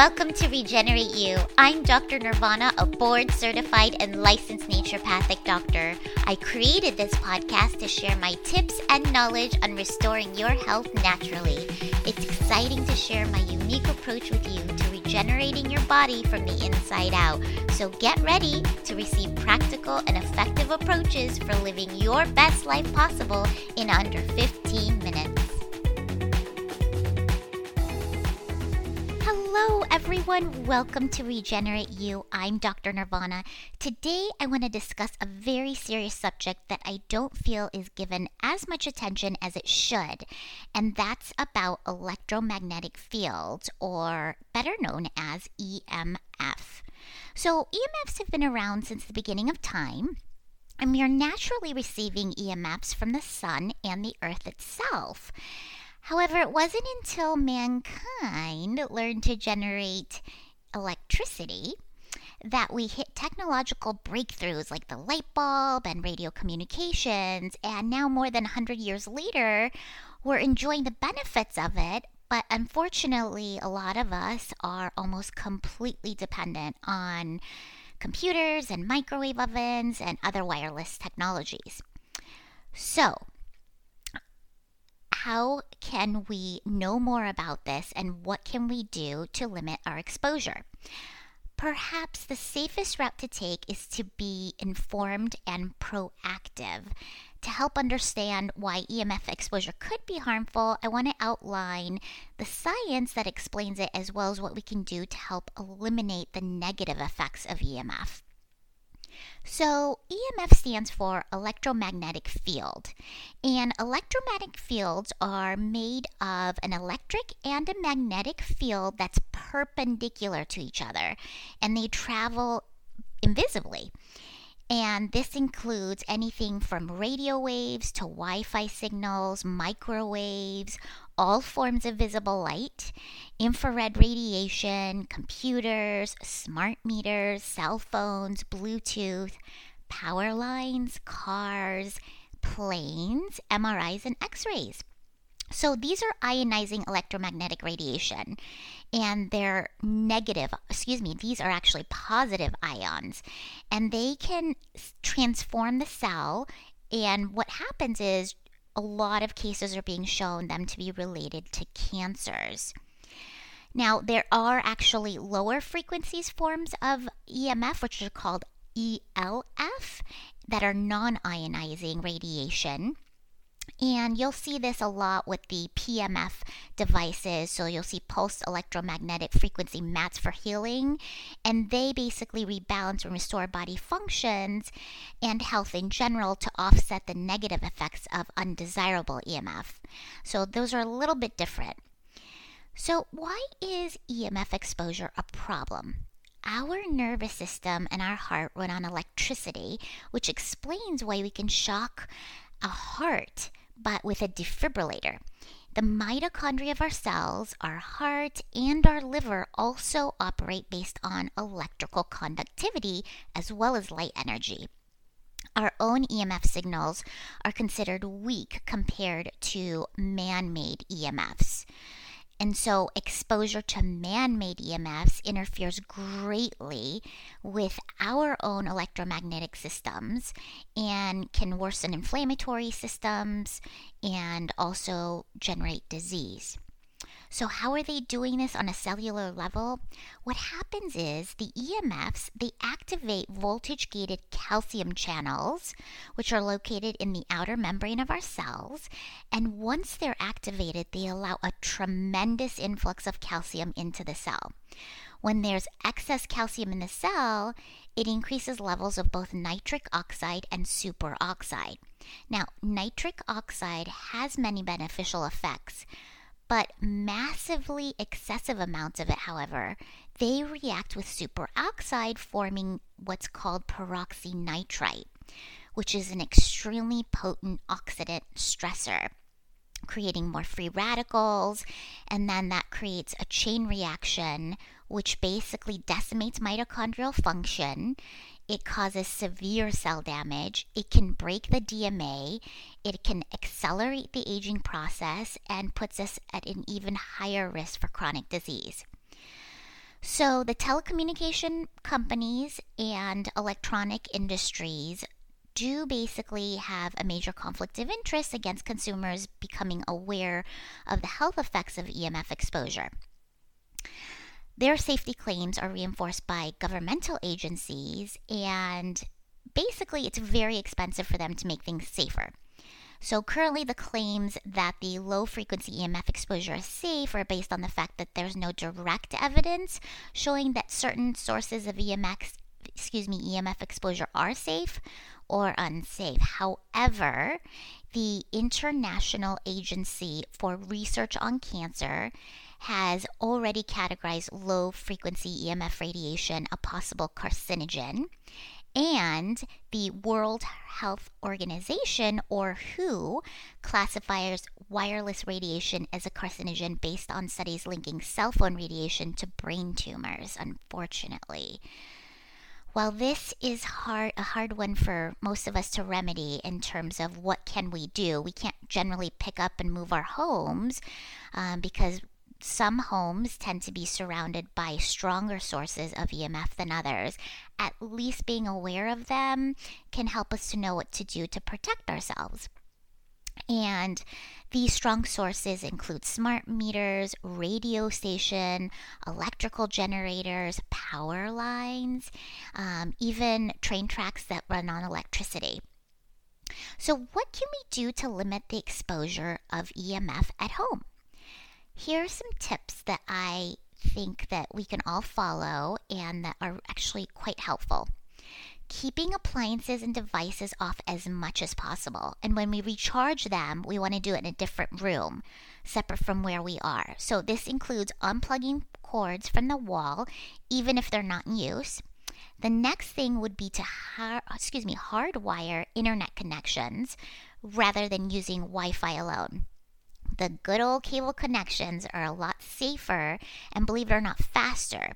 Welcome to Regenerate You. I'm Dr. Nirvana, a board certified and licensed naturopathic doctor. I created this podcast to share my tips and knowledge on restoring your health naturally. It's exciting to share my unique approach with you to regenerating your body from the inside out. So get ready to receive practical and effective approaches for living your best life possible in under 15 minutes. Hello, everyone. Welcome to Regenerate You. I'm Dr. Nirvana. Today, I want to discuss a very serious subject that I don't feel is given as much attention as it should, and that's about electromagnetic fields, or better known as EMF. So, EMFs have been around since the beginning of time. And we are naturally receiving EMFs from the sun and the earth itself. However, it wasn't until mankind learned to generate electricity that we hit technological breakthroughs like the light bulb and radio communications, and now more than 100 years later, we're enjoying the benefits of it. But unfortunately, a lot of us are almost completely dependent on computers and microwave ovens and other wireless technologies. So, how can we know more about this and what can we do to limit our exposure? Perhaps the safest route to take is to be informed and proactive. To help understand why EMF exposure could be harmful, I want to outline the science that explains it as well as what we can do to help eliminate the negative effects of EMF. So, EMF stands for electromagnetic field. And electromagnetic fields are made of an electric and a magnetic field that's perpendicular to each other, and they travel invisibly. And this includes anything from radio waves to Wi Fi signals, microwaves, all forms of visible light, infrared radiation, computers, smart meters, cell phones, Bluetooth, power lines, cars, planes, MRIs, and X rays. So these are ionizing electromagnetic radiation and they're negative, excuse me, these are actually positive ions and they can transform the cell and what happens is a lot of cases are being shown them to be related to cancers. Now, there are actually lower frequencies forms of EMF, which are called ELF, that are non ionizing radiation. And you'll see this a lot with the PMF devices. So you'll see pulse electromagnetic frequency mats for healing. And they basically rebalance and restore body functions and health in general to offset the negative effects of undesirable EMF. So those are a little bit different. So, why is EMF exposure a problem? Our nervous system and our heart run on electricity, which explains why we can shock a heart but with a defibrillator. The mitochondria of our cells, our heart, and our liver also operate based on electrical conductivity as well as light energy. Our own EMF signals are considered weak compared to man made EMFs. And so, exposure to man made EMFs interferes greatly with our own electromagnetic systems and can worsen inflammatory systems and also generate disease. So how are they doing this on a cellular level? What happens is the EMFs, they activate voltage gated calcium channels, which are located in the outer membrane of our cells. And once they're activated, they allow a tremendous influx of calcium into the cell. When there's excess calcium in the cell, it increases levels of both nitric oxide and superoxide. Now, nitric oxide has many beneficial effects, but massively excessive amounts of it, however, they react with superoxide, forming what's called peroxynitrite, which is an extremely potent oxidant stressor creating more free radicals, and then that creates a chain reaction which basically decimates mitochondrial function it causes severe cell damage. It can break the DNA. It can accelerate the aging process and puts us at an even higher risk for chronic disease. So, the telecommunication companies and electronic industries do basically have a major conflict of interest against consumers becoming aware of the health effects of EMF exposure. Their safety claims are reinforced by governmental agencies, and basically, it's very expensive for them to make things safer. So, currently, the claims that the low frequency EMF exposure is safe are based on the fact that there's no direct evidence showing that certain sources of EMF, excuse me, EMF exposure are safe or unsafe. However, the International Agency for Research on Cancer has already categorized low frequency EMF radiation a possible carcinogen. And the World Health Organization, or WHO, classifies wireless radiation as a carcinogen based on studies linking cell phone radiation to brain tumors, unfortunately. While this is hard, a hard one for most of us to remedy in terms of what can we do, we can't generally pick up and move our homes um, because some homes tend to be surrounded by stronger sources of EMF than others. At least being aware of them can help us to know what to do to protect ourselves. And these strong sources include smart meters, radio station, electrical generators, power lines, um, even train tracks that run on electricity. So, what can we do to limit the exposure of EMF at home? Here are some tips that I think that we can all follow and that are actually quite helpful. Keeping appliances and devices off as much as possible. And when we recharge them, we want to do it in a different room, separate from where we are. So this includes unplugging cords from the wall, even if they're not in use. The next thing would be to hard, excuse me, hardwire internet connections rather than using Wi-Fi alone the good old cable connections are a lot safer and believe it or not faster.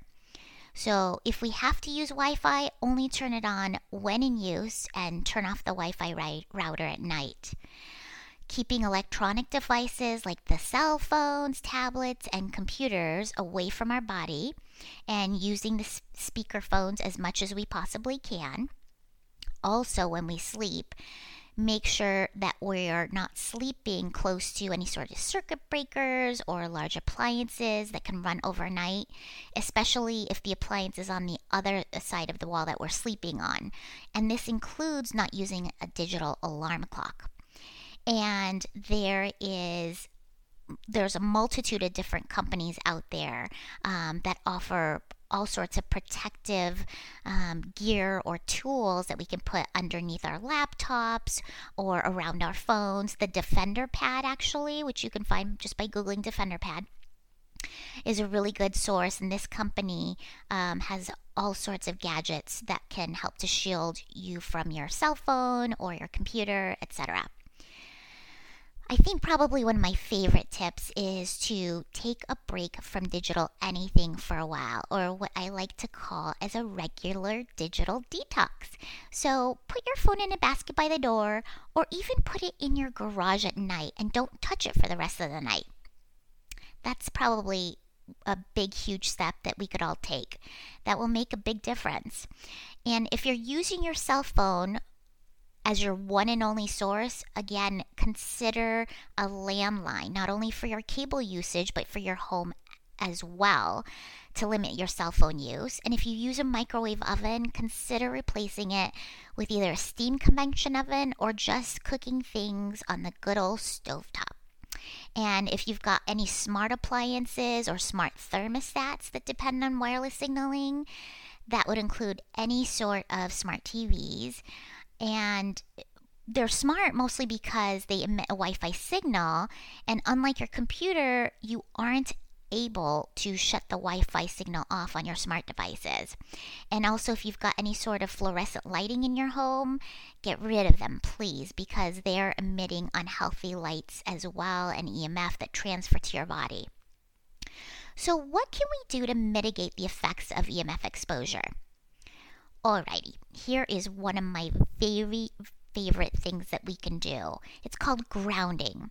So if we have to use Wi Fi, only turn it on when in use and turn off the Wi Fi router at night. Keeping electronic devices like the cell phones, tablets, and computers away from our body and using the speaker phones as much as we possibly can. Also, when we sleep, make sure that we're not sleeping close to any sort of circuit breakers or large appliances that can run overnight, especially if the appliance is on the other side of the wall that we're sleeping on. And this includes not using a digital alarm clock. And there is there's a multitude of different companies out there um, that offer all sorts of protective um, gear or tools that we can put underneath our laptops or around our phones. The Defender Pad, actually, which you can find just by Googling Defender Pad, is a really good source. And this company um, has all sorts of gadgets that can help to shield you from your cell phone or your computer, etc. I think probably one of my favorite tips is to take a break from digital anything for a while, or what I like to call as a regular digital detox. So put your phone in a basket by the door, or even put it in your garage at night and don't touch it for the rest of the night. That's probably a big, huge step that we could all take that will make a big difference. And if you're using your cell phone as your one and only source, again, consider a landline, not only for your cable usage, but for your home as well to limit your cell phone use. And if you use a microwave oven, consider replacing it with either a steam convection oven or just cooking things on the good old stovetop. And if you've got any smart appliances or smart thermostats that depend on wireless signaling, that would include any sort of smart TVs and they're smart mostly because they emit a Wi Fi signal. And unlike your computer, you aren't able to shut the Wi Fi signal off on your smart devices. And also, if you've got any sort of fluorescent lighting in your home, get rid of them, please, because they're emitting unhealthy lights as well and EMF that transfer to your body. So, what can we do to mitigate the effects of EMF exposure? Alrighty, here is one of my very favorite things that we can do. It's called grounding.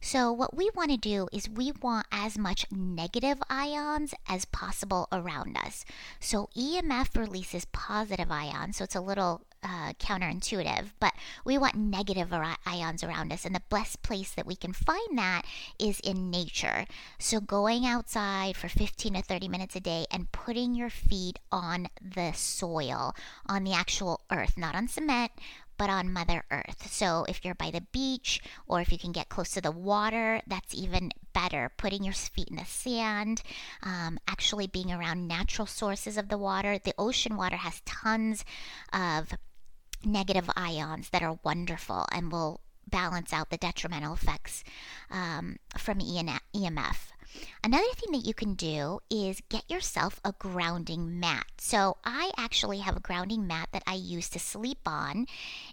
So, what we want to do is we want as much negative ions as possible around us. So, EMF releases positive ions, so it's a little uh, counterintuitive, but we want negative ions around us. And the best place that we can find that is in nature. So, going outside for 15 to 30 minutes a day and putting your feet on the soil, on the actual earth, not on cement, but on Mother Earth. So if you're by the beach or if you can get close to the water, that's even better. Putting your feet in the sand, um, actually being around natural sources of the water. The ocean water has tons of negative ions that are wonderful and will balance out the detrimental effects um, from EMF. Another thing that you can do is get yourself a grounding mat. So, I actually have a grounding mat that I use to sleep on.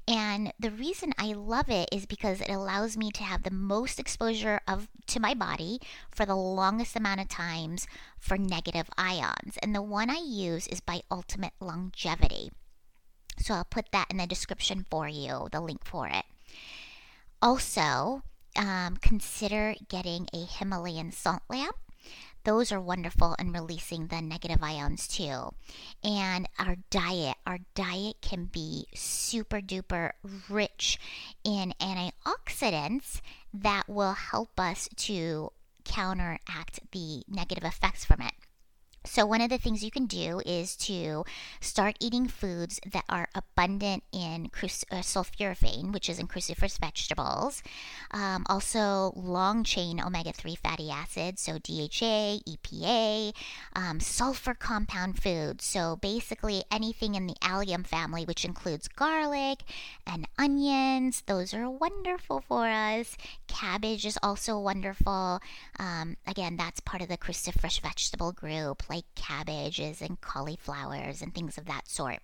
And the reason I love it is because it allows me to have the most exposure of to my body for the longest amount of times for negative ions. And the one I use is by Ultimate Longevity. So I'll put that in the description for you, the link for it. Also, um, consider getting a Himalayan salt lamp. Those are wonderful in releasing the negative ions too. And our diet, our diet can be super duper rich in antioxidants that will help us to counteract the negative effects from it. So, one of the things you can do is to start eating foods that are abundant in cruc- uh, sulforaphane, which is in cruciferous vegetables. Um, also, long chain omega 3 fatty acids, so DHA, EPA, um, sulfur compound foods. So, basically, anything in the allium family, which includes garlic and onions, those are wonderful for us. Cabbage is also wonderful. Um, again, that's part of the cruciferous vegetable group like cabbages and cauliflowers and things of that sort.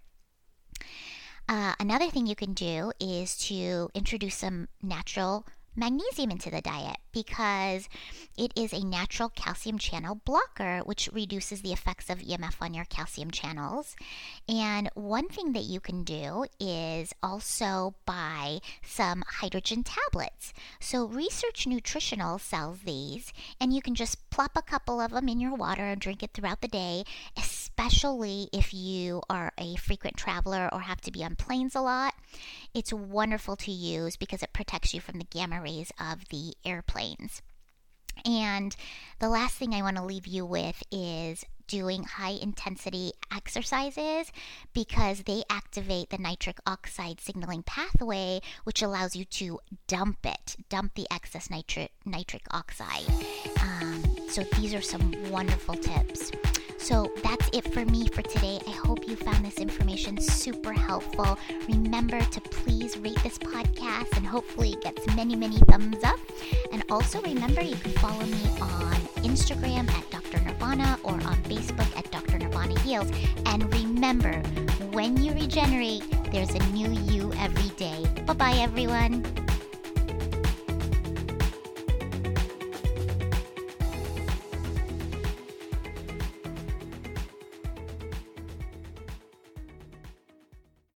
Uh, another thing you can do is to introduce some natural magnesium into the diet because it is a natural calcium channel blocker, which reduces the effects of EMF on your calcium channels. And one thing that you can do is also buy some hydrogen tablets. So, Research Nutritional sells these, and you can just plop a couple of them in your water and drink it throughout the day, especially if you are a frequent traveler or have to be on planes a lot. It's wonderful to use because it protects you from the gamma rays of the airplanes. And the last thing I want to leave you with is doing high intensity exercises because they activate the nitric oxide signaling pathway, which allows you to dump it, dump the excess nitric nitric oxide. Um, so these are some wonderful tips. So that's it for me for today. I hope you found this information super helpful. Remember to please rate this podcast and hopefully it gets many, many thumbs up. And also remember you can follow me on Instagram at Dr. Nirvana or on Facebook at Dr. Nirvana Heals. And remember, when you regenerate, there's a new you every day. Bye bye, everyone.